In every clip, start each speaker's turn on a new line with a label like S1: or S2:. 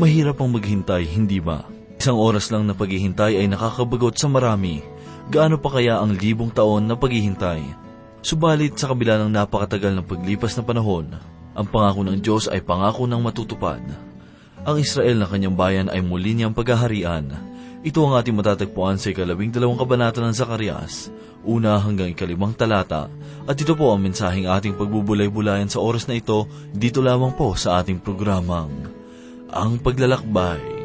S1: Mahirap ang maghintay, hindi ba? Isang oras lang na paghihintay ay nakakabagot sa marami. Gaano pa kaya ang libong taon na paghihintay? Subalit sa kabila ng napakatagal ng paglipas na panahon, ang pangako ng Diyos ay pangako ng matutupad. Ang Israel na kanyang bayan ay muli niyang paghaharian. Ito ang ating matatagpuan sa ikalabing dalawang kabanata ng Zakarias, una hanggang ikalimang talata, at ito po ang mensaheng ating pagbubulay-bulayan sa oras na ito, dito lamang po sa ating programang, Ang Paglalakbay.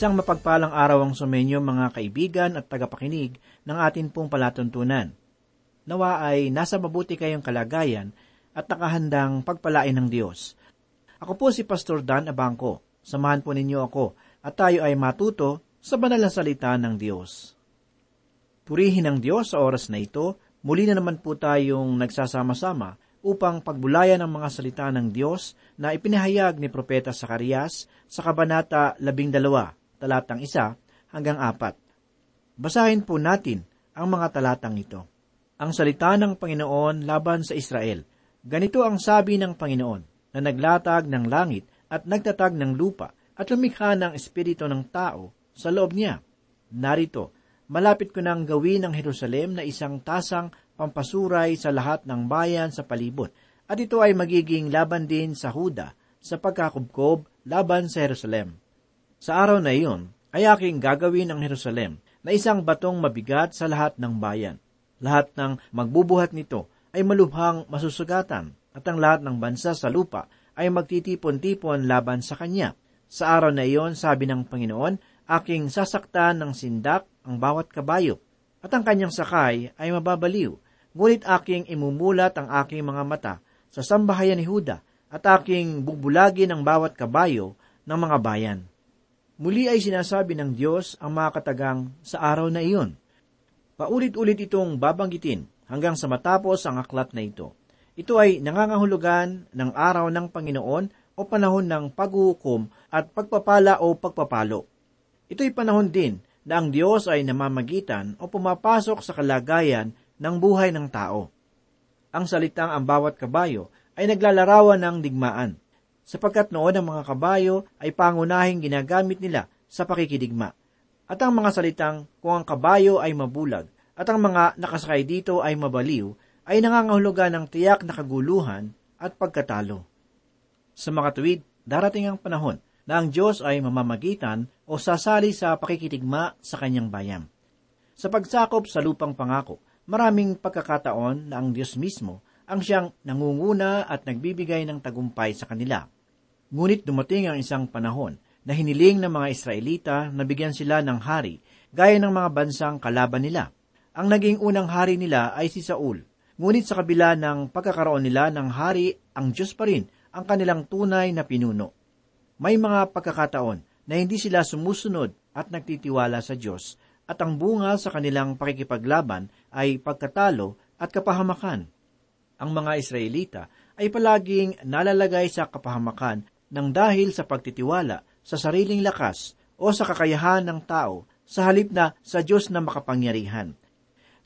S2: Isang mapagpalang araw ang sumenyo mga kaibigan at tagapakinig ng atin pong palatuntunan. Nawa ay nasa mabuti kayong kalagayan at nakahandang pagpalain ng Diyos. Ako po si Pastor Dan Abangco. Samahan po ninyo ako at tayo ay matuto sa banal na salita ng Diyos. Purihin ang Diyos sa oras na ito. Muli na naman po tayong nagsasama-sama upang pagbulayan ang mga salita ng Diyos na ipinahayag ni Propeta Sakarias sa Kabanata 12, talatang 1 hanggang 4. Basahin po natin ang mga talatang ito. Ang salita ng Panginoon laban sa Israel. Ganito ang sabi ng Panginoon na naglatag ng langit at nagtatag ng lupa at lumikha ng espiritu ng tao sa loob niya. Narito, malapit ko nang gawin ng Jerusalem na isang tasang pampasuray sa lahat ng bayan sa palibot, at ito ay magiging laban din sa Huda sa pagkakubkob laban sa Jerusalem. Sa araw na iyon, ay aking gagawin ang Jerusalem na isang batong mabigat sa lahat ng bayan. Lahat ng magbubuhat nito ay malubhang masusugatan at ang lahat ng bansa sa lupa ay magtitipon-tipon laban sa kanya. Sa araw na iyon, sabi ng Panginoon, aking sasaktan ng sindak ang bawat kabayo, at ang kanyang sakay ay mababaliw. Ngunit aking imumulat ang aking mga mata sa sambahayan ni Huda, at aking bubulagin ang bawat kabayo ng mga bayan. Muli ay sinasabi ng Diyos ang mga katagang sa araw na iyon. Paulit-ulit itong babanggitin hanggang sa matapos ang aklat na ito. Ito ay nangangahulugan ng araw ng Panginoon o panahon ng paghuhukom at pagpapala o pagpapalo. Ito'y panahon din na ang Diyos ay namamagitan o pumapasok sa kalagayan ng buhay ng tao. Ang salitang ang bawat kabayo ay naglalarawan ng digmaan sapagkat noon ang mga kabayo ay pangunahing ginagamit nila sa pakikidigma. At ang mga salitang kung ang kabayo ay mabulag at ang mga nakasakay dito ay mabaliw, ay nangangahulugan ng tiyak na kaguluhan at pagkatalo. Sa mga tuwid, darating ang panahon na ang Diyos ay mamamagitan o sasali sa pakikitigma sa kanyang bayan. Sa pagsakop sa lupang pangako, maraming pagkakataon na ang Diyos mismo ang siyang nangunguna at nagbibigay ng tagumpay sa kanila. Ngunit dumating ang isang panahon na hiniling ng mga Israelita na bigyan sila ng hari gaya ng mga bansang kalaban nila. Ang naging unang hari nila ay si Saul. Ngunit sa kabila ng pagkakaroon nila ng hari, ang Diyos pa rin ang kanilang tunay na pinuno. May mga pagkakataon na hindi sila sumusunod at nagtitiwala sa Diyos at ang bunga sa kanilang pakikipaglaban ay pagkatalo at kapahamakan. Ang mga Israelita ay palaging nalalagay sa kapahamakan ng dahil sa pagtitiwala sa sariling lakas o sa kakayahan ng tao sa halip na sa Diyos na makapangyarihan.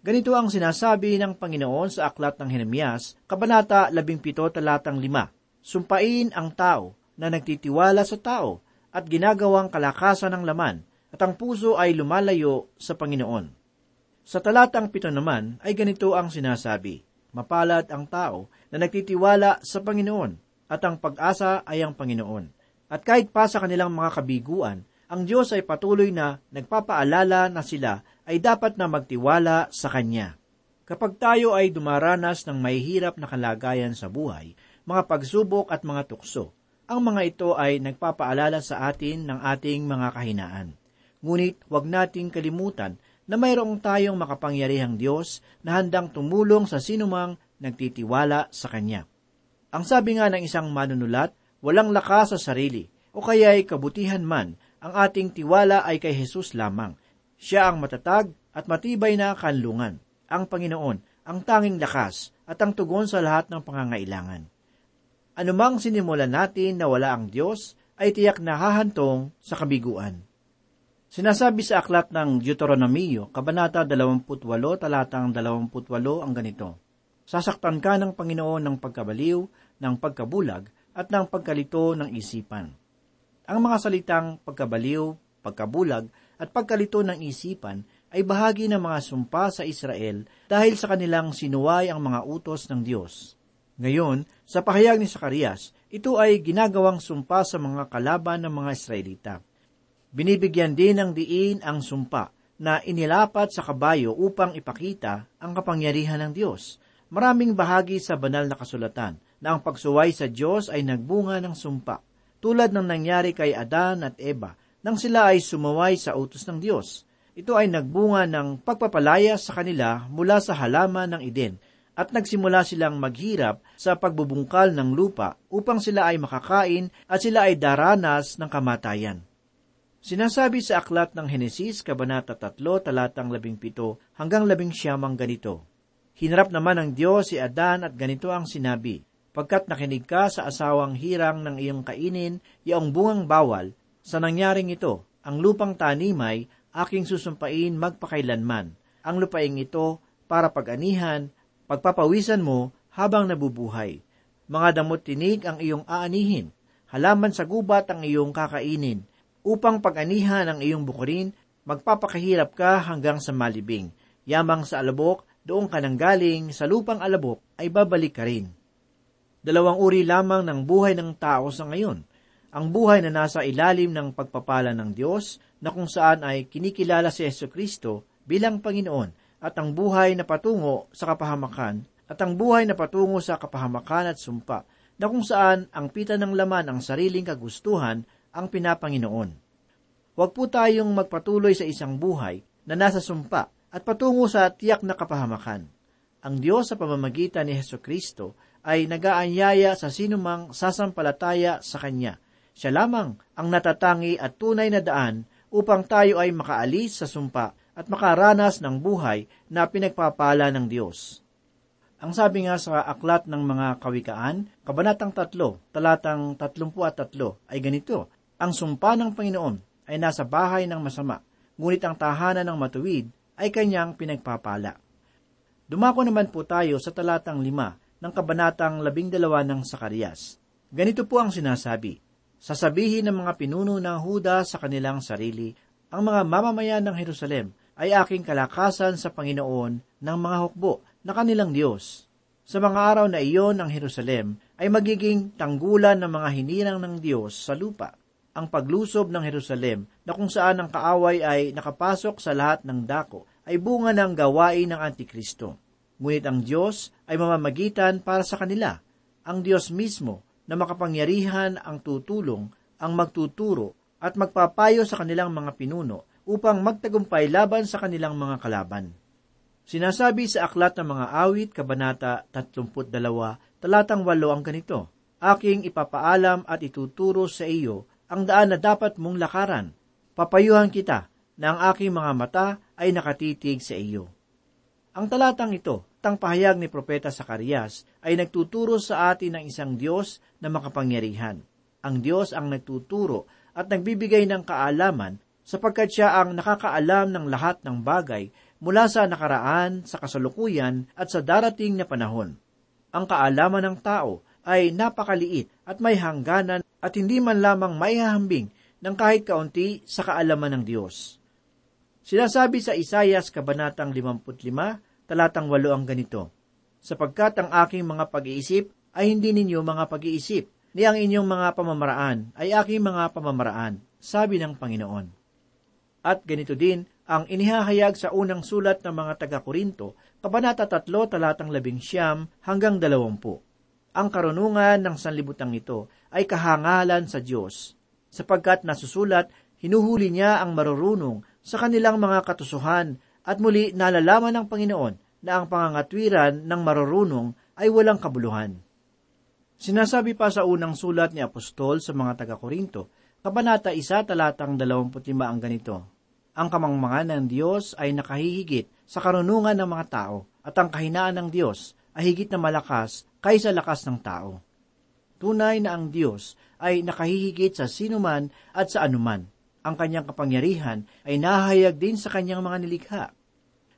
S2: Ganito ang sinasabi ng Panginoon sa aklat ng Jeremias, Kabanata 17 talatang 5. Sumpain ang tao na nagtitiwala sa tao at ginagawang kalakasan ng laman at ang puso ay lumalayo sa Panginoon. Sa talatang pito naman ay ganito ang sinasabi, Mapalad ang tao na nagtitiwala sa Panginoon at ang pag-asa ay ang Panginoon. At kahit pa sa kanilang mga kabiguan, ang Diyos ay patuloy na nagpapaalala na sila ay dapat na magtiwala sa Kanya. Kapag tayo ay dumaranas ng mahihirap na kalagayan sa buhay, mga pagsubok at mga tukso, ang mga ito ay nagpapaalala sa atin ng ating mga kahinaan. Ngunit huwag nating kalimutan na mayroong tayong makapangyarihang Diyos na handang tumulong sa sinumang nagtitiwala sa Kanya. Ang sabi nga ng isang manunulat, walang lakas sa sarili, o kaya'y kabutihan man, ang ating tiwala ay kay Jesus lamang. Siya ang matatag at matibay na kanlungan, ang Panginoon, ang tanging lakas at ang tugon sa lahat ng pangangailangan. Anumang sinimulan natin na wala ang Diyos, ay tiyak na hahantong sa kabiguan. Sinasabi sa aklat ng Deuteronomio, Kabanata 28, talatang 28 ang ganito, Sasaktan ka ng Panginoon ng pagkabaliw ng pagkabulag at ng pagkalito ng isipan. Ang mga salitang pagkabaliw, pagkabulag at pagkalito ng isipan ay bahagi ng mga sumpa sa Israel dahil sa kanilang sinuway ang mga utos ng Diyos. Ngayon, sa pahayag ni Sakarias, ito ay ginagawang sumpa sa mga kalaban ng mga Israelita. Binibigyan din ng diin ang sumpa na inilapat sa kabayo upang ipakita ang kapangyarihan ng Diyos. Maraming bahagi sa banal na kasulatan na ang pagsuway sa Diyos ay nagbunga ng sumpa, tulad ng nangyari kay Adan at Eva nang sila ay sumaway sa utos ng Diyos. Ito ay nagbunga ng pagpapalaya sa kanila mula sa halaman ng Eden at nagsimula silang maghirap sa pagbubungkal ng lupa upang sila ay makakain at sila ay daranas ng kamatayan. Sinasabi sa aklat ng Henesis, Kabanata 3, talatang 17 hanggang 19 ganito, Hinarap naman ng Diyos si Adan at ganito ang sinabi, pagkat nakinig ka sa asawang hirang ng iyong kainin, yaong bungang bawal, sa nangyaring ito, ang lupang tanimay, aking susumpain magpakailanman. Ang lupaing ito, para pag-anihan, pagpapawisan mo habang nabubuhay. Mga damot tinig ang iyong aanihin, halaman sa gubat ang iyong kakainin, upang pag-anihan ang iyong bukurin, magpapakahirap ka hanggang sa malibing. Yamang sa alabok, doon ka nang galing, sa lupang alabok, ay babalik ka rin. Dalawang uri lamang ng buhay ng tao sa ngayon. ang buhay na nasa ilalim ng pagpapala ng Diyos na kung saan ay kinikilala si Yeso Kristo bilang Panginoon at ang buhay na patungo sa kapahamakan at ang buhay na patungo sa kapahamakan at sumpa na kung saan ang pita ng laman ang sariling kagustuhan ang pinapanginoon. Huwag po tayong magpatuloy sa isang buhay na nasa sumpa at patungo sa tiyak na kapahamakan. Ang Diyos sa pamamagitan ni Heso Kristo ay nagaanyaya sa sinumang sasampalataya sa Kanya. Siya lamang ang natatangi at tunay na daan upang tayo ay makaalis sa sumpa at makaranas ng buhay na pinagpapala ng Diyos. Ang sabi nga sa aklat ng mga kawikaan, kabanatang 3, talatang 33 ay ganito, Ang sumpa ng Panginoon ay nasa bahay ng masama, ngunit ang tahanan ng matuwid ay kanyang pinagpapala. Dumako naman po tayo sa talatang 5 ng kabanatang 12 ng Sakarias. Ganito po ang sinasabi, Sasabihin ng mga pinuno ng Huda sa kanilang sarili, ang mga mamamayan ng Jerusalem ay aking kalakasan sa Panginoon ng mga hukbo na kanilang Diyos. Sa mga araw na iyon ng Jerusalem ay magiging tanggulan ng mga hinirang ng Diyos sa lupa. Ang paglusob ng Jerusalem na kung saan ang kaaway ay nakapasok sa lahat ng dako ay bunga ng gawain ng Antikristo. Ngunit ang Diyos ay mamamagitan para sa kanila. Ang Diyos mismo na makapangyarihan ang tutulong, ang magtuturo at magpapayo sa kanilang mga pinuno upang magtagumpay laban sa kanilang mga kalaban. Sinasabi sa Aklat ng mga Awit, Kabanata 32, talatang 8 ang ganito, Aking ipapaalam at ituturo sa iyo ang daan na dapat mong lakaran. Papayuhan kita na ang aking mga mata ay nakatitig sa iyo. Ang talatang ito, tang pahayag ni Propeta Sakarias, ay nagtuturo sa atin ng isang Diyos na makapangyarihan. Ang Diyos ang nagtuturo at nagbibigay ng kaalaman sapagkat siya ang nakakaalam ng lahat ng bagay mula sa nakaraan, sa kasalukuyan at sa darating na panahon. Ang kaalaman ng tao ay napakaliit at may hangganan at hindi man lamang maihahambing ng kahit kaunti sa kaalaman ng Diyos. Sinasabi sa Isayas Kabanatang 55, talatang 8 ang ganito, Sapagkat ang aking mga pag-iisip ay hindi ninyo mga pag-iisip, ni ang inyong mga pamamaraan ay aking mga pamamaraan, sabi ng Panginoon. At ganito din ang inihahayag sa unang sulat ng mga taga-Korinto, Kabanata 3, talatang 11 hanggang 20. Ang karunungan ng sanlibutan ito ay kahangalan sa Diyos, sapagkat nasusulat, hinuhuli niya ang marurunong sa kanilang mga katusuhan at muli nalalaman ng Panginoon na ang pangangatwiran ng marurunong ay walang kabuluhan. Sinasabi pa sa unang sulat ni Apostol sa mga taga-Korinto, Kabanata 1, talatang 25 ang ganito, ang kamangmangan ng Diyos ay nakahihigit sa karunungan ng mga tao at ang kahinaan ng Diyos ay higit na malakas kaysa lakas ng tao. Tunay na ang Diyos ay nakahihigit sa sinuman at sa anuman. Ang kanyang kapangyarihan ay nahayag din sa kanyang mga nilikha.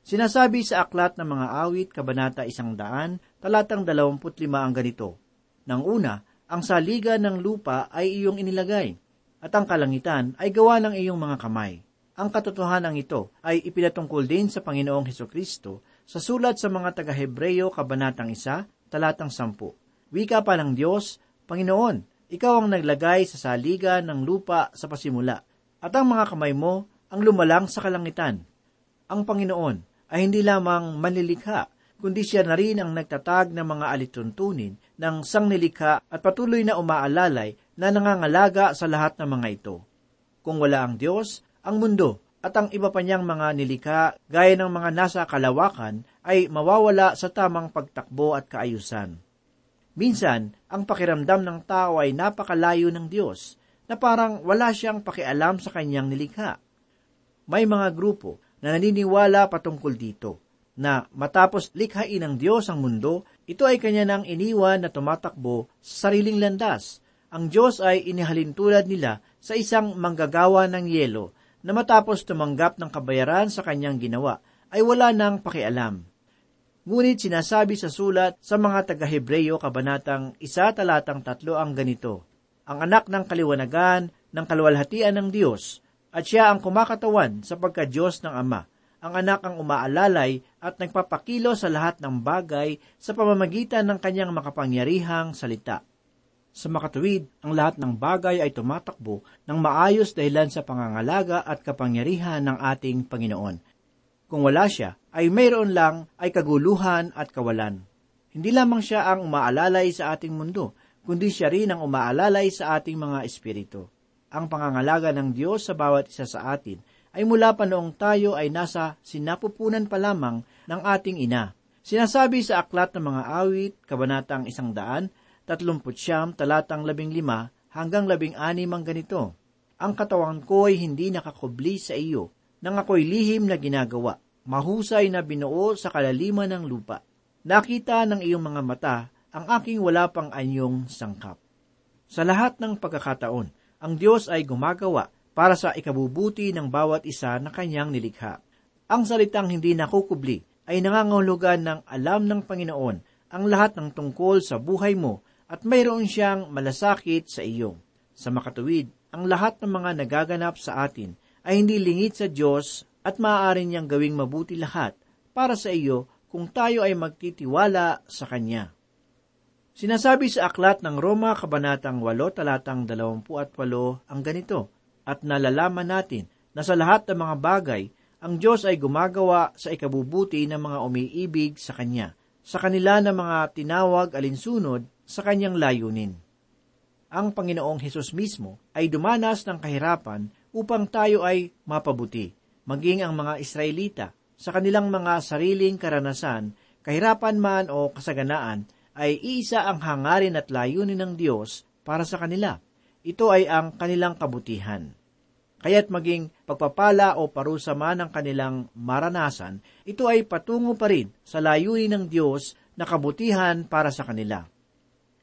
S2: Sinasabi sa aklat ng mga awit, kabanata isang daan, talatang dalawamput lima ang ganito. Nang una, ang saliga ng lupa ay iyong inilagay, at ang kalangitan ay gawa ng iyong mga kamay ang katotohanan ito ay ipinatungkol din sa Panginoong Heso Kristo sa sulat sa mga taga-Hebreyo kabanatang isa, talatang sampu. Wika pa ng Diyos, Panginoon, ikaw ang naglagay sa saliga ng lupa sa pasimula, at ang mga kamay mo ang lumalang sa kalangitan. Ang Panginoon ay hindi lamang manlilikha, kundi siya na rin ang nagtatag ng mga alituntunin ng sangnilikha at patuloy na umaalalay na nangangalaga sa lahat ng mga ito. Kung wala ang Diyos, ang mundo at ang iba pa niyang mga nilika gaya ng mga nasa kalawakan ay mawawala sa tamang pagtakbo at kaayusan. Minsan, ang pakiramdam ng tao ay napakalayo ng Diyos na parang wala siyang pakialam sa kanyang nilikha. May mga grupo na naniniwala patungkol dito na matapos likhain ng Diyos ang mundo, ito ay kanya nang iniwan na tumatakbo sa sariling landas. Ang Diyos ay inihalin tulad nila sa isang manggagawa ng yelo na matapos tumanggap ng kabayaran sa kanyang ginawa, ay wala nang pakialam. Ngunit sinasabi sa sulat sa mga taga-Hebreyo kabanatang isa talatang tatlo ang ganito, ang anak ng kaliwanagan ng kaluwalhatian ng Diyos, at siya ang kumakatawan sa pagka-Diyos ng Ama, ang anak ang umaalalay at nagpapakilo sa lahat ng bagay sa pamamagitan ng kanyang makapangyarihang salita. Sa makatuwid, ang lahat ng bagay ay tumatakbo ng maayos dahilan sa pangangalaga at kapangyarihan ng ating Panginoon. Kung wala siya, ay mayroon lang ay kaguluhan at kawalan. Hindi lamang siya ang umaalalay sa ating mundo, kundi siya rin ang umaalalay sa ating mga espiritu. Ang pangangalaga ng Diyos sa bawat isa sa atin ay mula pa noong tayo ay nasa sinapupunan pa lamang ng ating ina. Sinasabi sa aklat ng mga awit, kabanatang isang daan, tatlumput siyam, talatang labing lima, hanggang labing anim ang ganito. Ang katawan ko ay hindi nakakubli sa iyo, nang ako'y lihim na ginagawa, mahusay na binuo sa kalaliman ng lupa. Nakita ng iyong mga mata ang aking wala pang anyong sangkap. Sa lahat ng pagkakataon, ang Diyos ay gumagawa para sa ikabubuti ng bawat isa na kanyang nilikha. Ang salitang hindi nakukubli ay nangangahulugan ng alam ng Panginoon ang lahat ng tungkol sa buhay mo at mayroon siyang malasakit sa iyo. Sa makatuwid, ang lahat ng mga nagaganap sa atin ay hindi lingid sa Diyos at maaari niyang gawing mabuti lahat para sa iyo kung tayo ay magtitiwala sa Kanya. Sinasabi sa aklat ng Roma Kabanatang 8 talatang 28 ang ganito, At nalalaman natin na sa lahat ng mga bagay, ang Diyos ay gumagawa sa ikabubuti ng mga umiibig sa Kanya, sa kanila na mga tinawag alinsunod sa kanyang layunin. Ang Panginoong Hesus mismo ay dumanas ng kahirapan upang tayo ay mapabuti, maging ang mga Israelita sa kanilang mga sariling karanasan, kahirapan man o kasaganaan, ay iisa ang hangarin at layunin ng Diyos para sa kanila. Ito ay ang kanilang kabutihan. Kaya't maging pagpapala o parusa man ang kanilang maranasan, ito ay patungo pa rin sa layunin ng Diyos na kabutihan para sa kanila.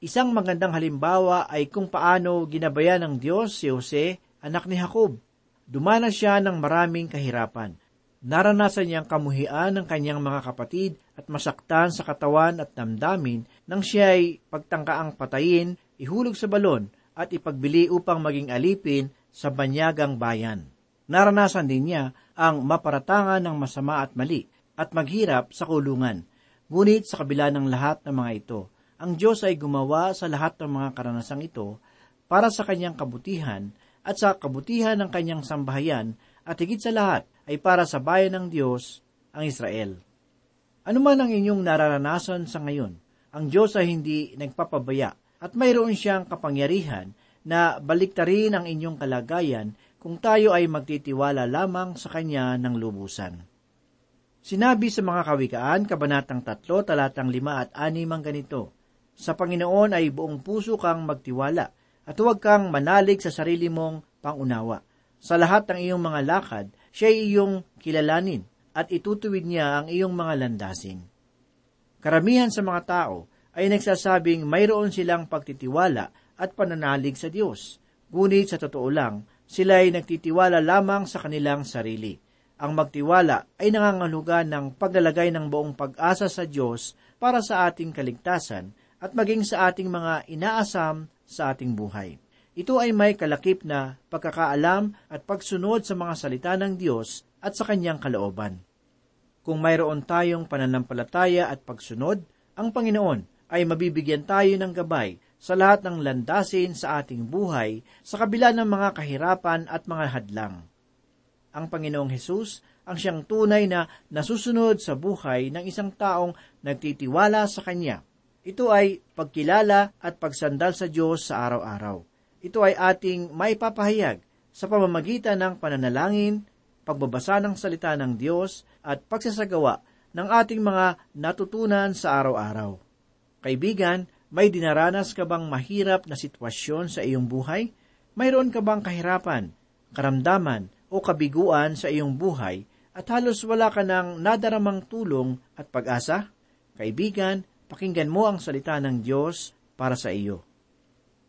S2: Isang magandang halimbawa ay kung paano ginabayan ng Diyos si Jose, anak ni Jacob. Dumanas siya ng maraming kahirapan. Naranasan niyang kamuhian ng kanyang mga kapatid at masaktan sa katawan at damdamin nang siya ay pagtangkaang patayin, ihulog sa balon at ipagbili upang maging alipin sa banyagang bayan. Naranasan din niya ang maparatangan ng masama at mali at maghirap sa kulungan. Ngunit sa kabila ng lahat ng mga ito, ang Diyos ay gumawa sa lahat ng mga karanasang ito para sa kanyang kabutihan at sa kabutihan ng kanyang sambahayan at higit sa lahat ay para sa bayan ng Diyos, ang Israel. Ano man ang inyong nararanasan sa ngayon, ang Diyos ay hindi nagpapabaya at mayroon siyang kapangyarihan na baliktarin ang inyong kalagayan kung tayo ay magtitiwala lamang sa Kanya ng lubusan. Sinabi sa mga kawikaan, Kabanatang 3, talatang 5 at 6 ang ganito, sa Panginoon ay buong puso kang magtiwala at huwag kang manalig sa sarili mong pangunawa. Sa lahat ng iyong mga lakad, siya iyong kilalanin at itutuwid niya ang iyong mga landasin. Karamihan sa mga tao ay nagsasabing mayroon silang pagtitiwala at pananalig sa Diyos. Ngunit sa totoo lang, sila ay nagtitiwala lamang sa kanilang sarili. Ang magtiwala ay nangangahulugan ng paglalagay ng buong pag-asa sa Diyos para sa ating kaligtasan at maging sa ating mga inaasam sa ating buhay. Ito ay may kalakip na pagkakaalam at pagsunod sa mga salita ng Diyos at sa kanyang kalooban. Kung mayroon tayong pananampalataya at pagsunod, ang Panginoon ay mabibigyan tayo ng gabay sa lahat ng landasin sa ating buhay sa kabila ng mga kahirapan at mga hadlang. Ang Panginoong Hesus ang siyang tunay na nasusunod sa buhay ng isang taong nagtitiwala sa Kanya ito ay pagkilala at pagsandal sa Diyos sa araw-araw. Ito ay ating may papahayag sa pamamagitan ng pananalangin, pagbabasa ng salita ng Diyos at pagsasagawa ng ating mga natutunan sa araw-araw. Kaibigan, may dinaranas ka bang mahirap na sitwasyon sa iyong buhay? Mayroon ka bang kahirapan, karamdaman o kabiguan sa iyong buhay at halos wala ka ng nadaramang tulong at pag-asa? Kaibigan, pakinggan mo ang salita ng Diyos para sa iyo.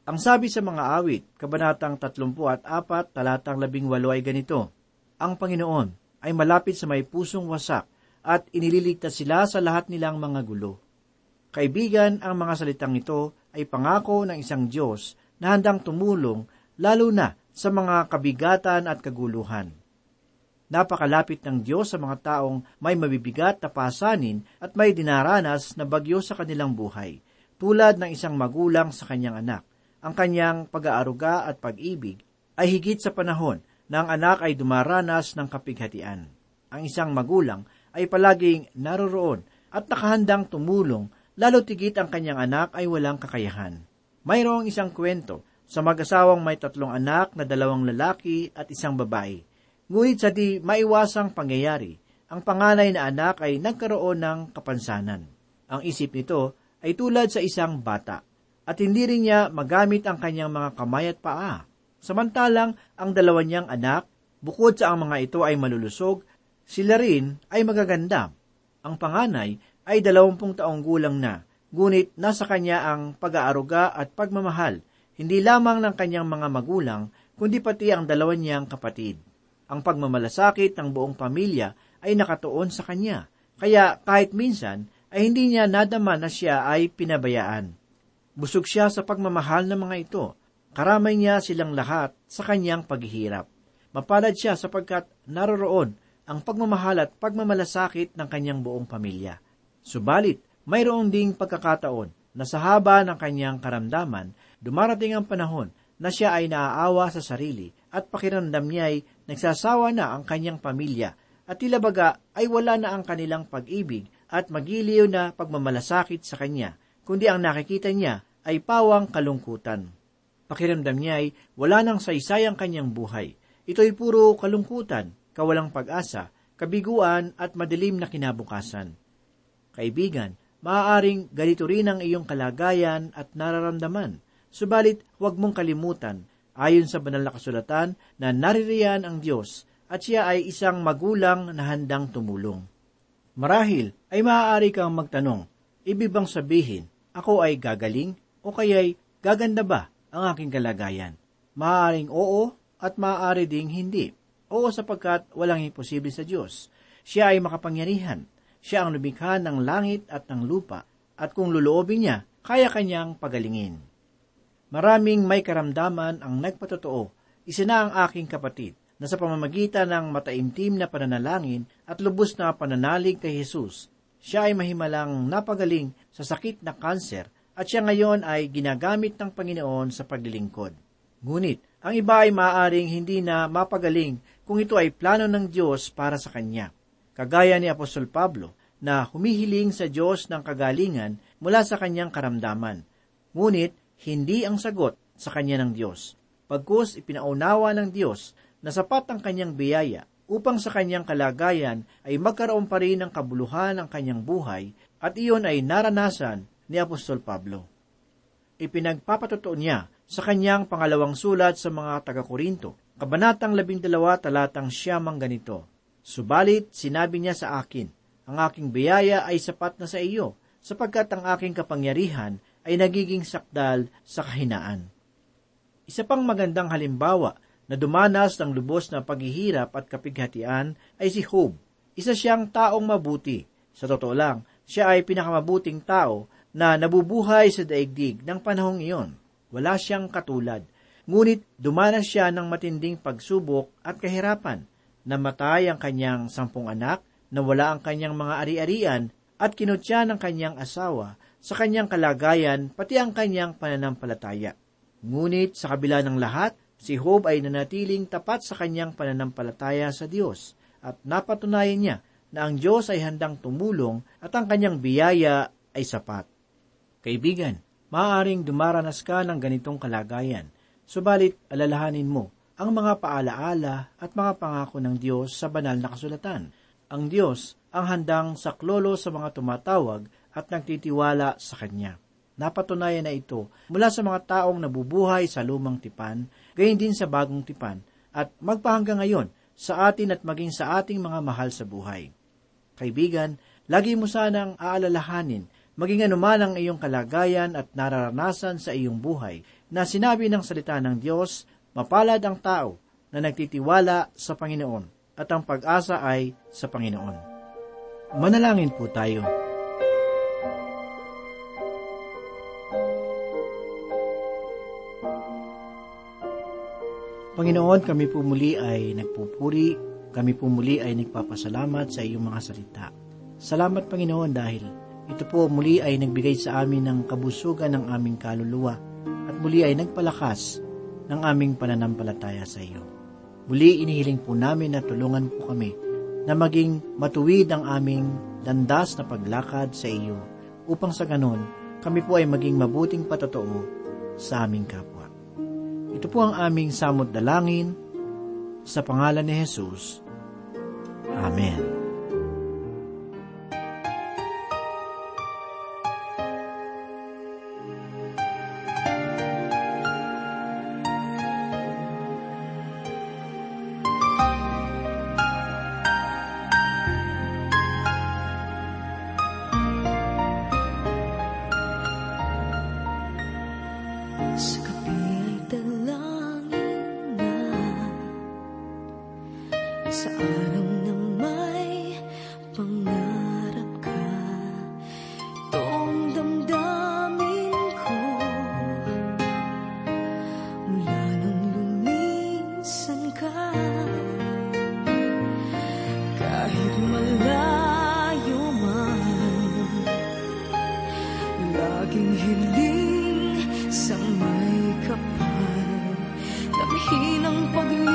S2: Ang sabi sa mga awit, kabanatang 34, talatang 18 ay ganito, Ang Panginoon ay malapit sa may pusong wasak at inililigtas sila sa lahat nilang mga gulo. Kaibigan, ang mga salitang ito ay pangako ng isang Diyos na handang tumulong lalo na sa mga kabigatan at kaguluhan. Napakalapit ng Diyos sa mga taong may mabibigat na pasanin at may dinaranas na bagyo sa kanilang buhay, tulad ng isang magulang sa kanyang anak. Ang kanyang pag-aaruga at pag-ibig ay higit sa panahon na ang anak ay dumaranas ng kapighatian. Ang isang magulang ay palaging naroroon at nakahandang tumulong lalo tigit ang kanyang anak ay walang kakayahan. Mayroong isang kwento sa mag-asawang may tatlong anak na dalawang lalaki at isang babae. Ngunit sa di maiwasang pangyayari, ang panganay na anak ay nagkaroon ng kapansanan. Ang isip nito ay tulad sa isang bata at hindi rin niya magamit ang kanyang mga kamay at paa. Samantalang ang dalawa niyang anak, bukod sa ang mga ito ay malulusog, sila rin ay magaganda. Ang panganay ay dalawampung taong gulang na, ngunit nasa kanya ang pag-aaruga at pagmamahal, hindi lamang ng kanyang mga magulang, kundi pati ang dalawa niyang kapatid. Ang pagmamalasakit ng buong pamilya ay nakatuon sa kanya. Kaya kahit minsan ay hindi niya nadama na siya ay pinabayaan. Busog siya sa pagmamahal ng mga ito. Karamay niya silang lahat sa kanyang paghihirap. Mapalad siya sapagkat naroroon ang pagmamahal at pagmamalasakit ng kanyang buong pamilya. Subalit, mayroong ding pagkakataon na sa haba ng kanyang karamdaman, dumarating ang panahon na siya ay naaawa sa sarili at pakiramdam niya ay nagsasawa na ang kanyang pamilya at tila baga ay wala na ang kanilang pag-ibig at magiliw na pagmamalasakit sa kanya, kundi ang nakikita niya ay pawang kalungkutan. Pakiramdam niya ay wala nang saysay ang kanyang buhay. Ito'y puro kalungkutan, kawalang pag-asa, kabiguan at madilim na kinabukasan. Kaibigan, maaaring ganito rin ang iyong kalagayan at nararamdaman. Subalit, huwag mong kalimutan, ayon sa banal na kasulatan, na naririyan ang Diyos at siya ay isang magulang na handang tumulong. Marahil ay maaari kang magtanong, ibig bang sabihin, ako ay gagaling o kaya'y gaganda ba ang aking kalagayan? Maaaring oo at maaari ding hindi. Oo sapagkat walang imposible sa Diyos. Siya ay makapangyarihan. Siya ang lumikha ng langit at ng lupa at kung luloobin niya, kaya kanyang pagalingin. Maraming may karamdaman ang nagpatotoo. Isa na ang aking kapatid na sa pamamagitan ng mataimtim na pananalangin at lubos na pananalig kay Jesus, siya ay mahimalang napagaling sa sakit na kanser at siya ngayon ay ginagamit ng Panginoon sa paglilingkod. Ngunit, ang iba ay maaaring hindi na mapagaling kung ito ay plano ng Diyos para sa kanya. Kagaya ni Apostol Pablo na humihiling sa Diyos ng kagalingan mula sa kanyang karamdaman. Ngunit, hindi ang sagot sa kanya ng Diyos. Pagkus ipinaunawa ng Diyos na sapat ang kanyang biyaya upang sa kanyang kalagayan ay magkaroon pa rin ng kabuluhan ang kanyang buhay at iyon ay naranasan ni Apostol Pablo. Ipinagpapatotoo niya sa kanyang pangalawang sulat sa mga taga-Korinto, Kabanatang 12 talatang siyamang ganito, Subalit sinabi niya sa akin, ang aking biyaya ay sapat na sa iyo, sapagkat ang aking kapangyarihan ay nagiging sakdal sa kahinaan. Isa pang magandang halimbawa na dumanas ng lubos na paghihirap at kapighatian ay si Job. Isa siyang taong mabuti. Sa totoo lang, siya ay pinakamabuting tao na nabubuhay sa daigdig ng panahong iyon. Wala siyang katulad. Ngunit dumanas siya ng matinding pagsubok at kahirapan. Namatay ang kanyang sampung anak, nawala ang kanyang mga ari-arian, at kinutya ng kanyang asawa sa kanyang kalagayan pati ang kanyang pananampalataya. Ngunit sa kabila ng lahat, Si Job ay nanatiling tapat sa kanyang pananampalataya sa Diyos at napatunayan niya na ang Diyos ay handang tumulong at ang kanyang biyaya ay sapat. Kaibigan, maaaring dumaranas ka ng ganitong kalagayan, subalit alalahanin mo ang mga paalaala at mga pangako ng Diyos sa banal na kasulatan. Ang Diyos ang handang saklolo sa mga tumatawag at nagtitiwala sa Kanya. Napatunayan na ito mula sa mga taong nabubuhay sa lumang tipan, gayon din sa bagong tipan, at magpahanggang ngayon sa atin at maging sa ating mga mahal sa buhay. Kaibigan, lagi mo sanang aalalahanin, maging anuman ang iyong kalagayan at nararanasan sa iyong buhay, na sinabi ng salita ng Diyos, mapalad ang tao na nagtitiwala sa Panginoon, at ang pag-asa ay sa Panginoon. Manalangin po tayo. Panginoon, kami po muli ay nagpupuri, kami po muli ay nagpapasalamat sa iyong mga salita. Salamat Panginoon dahil ito po muli ay nagbigay sa amin ng kabusugan ng aming kaluluwa at muli ay nagpalakas ng aming pananampalataya sa iyo. Muli inihiling po namin na tulungan po kami na maging matuwid ang aming landas na paglakad sa iyo upang sa ganon kami po ay maging mabuting patotoo sa aming kapwa. Ito po ang aming samot dalangin sa pangalan ni Jesus. Amen.
S3: Laging hiling sa may kapal. Damhin ang paglingap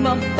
S3: hindi mapapagal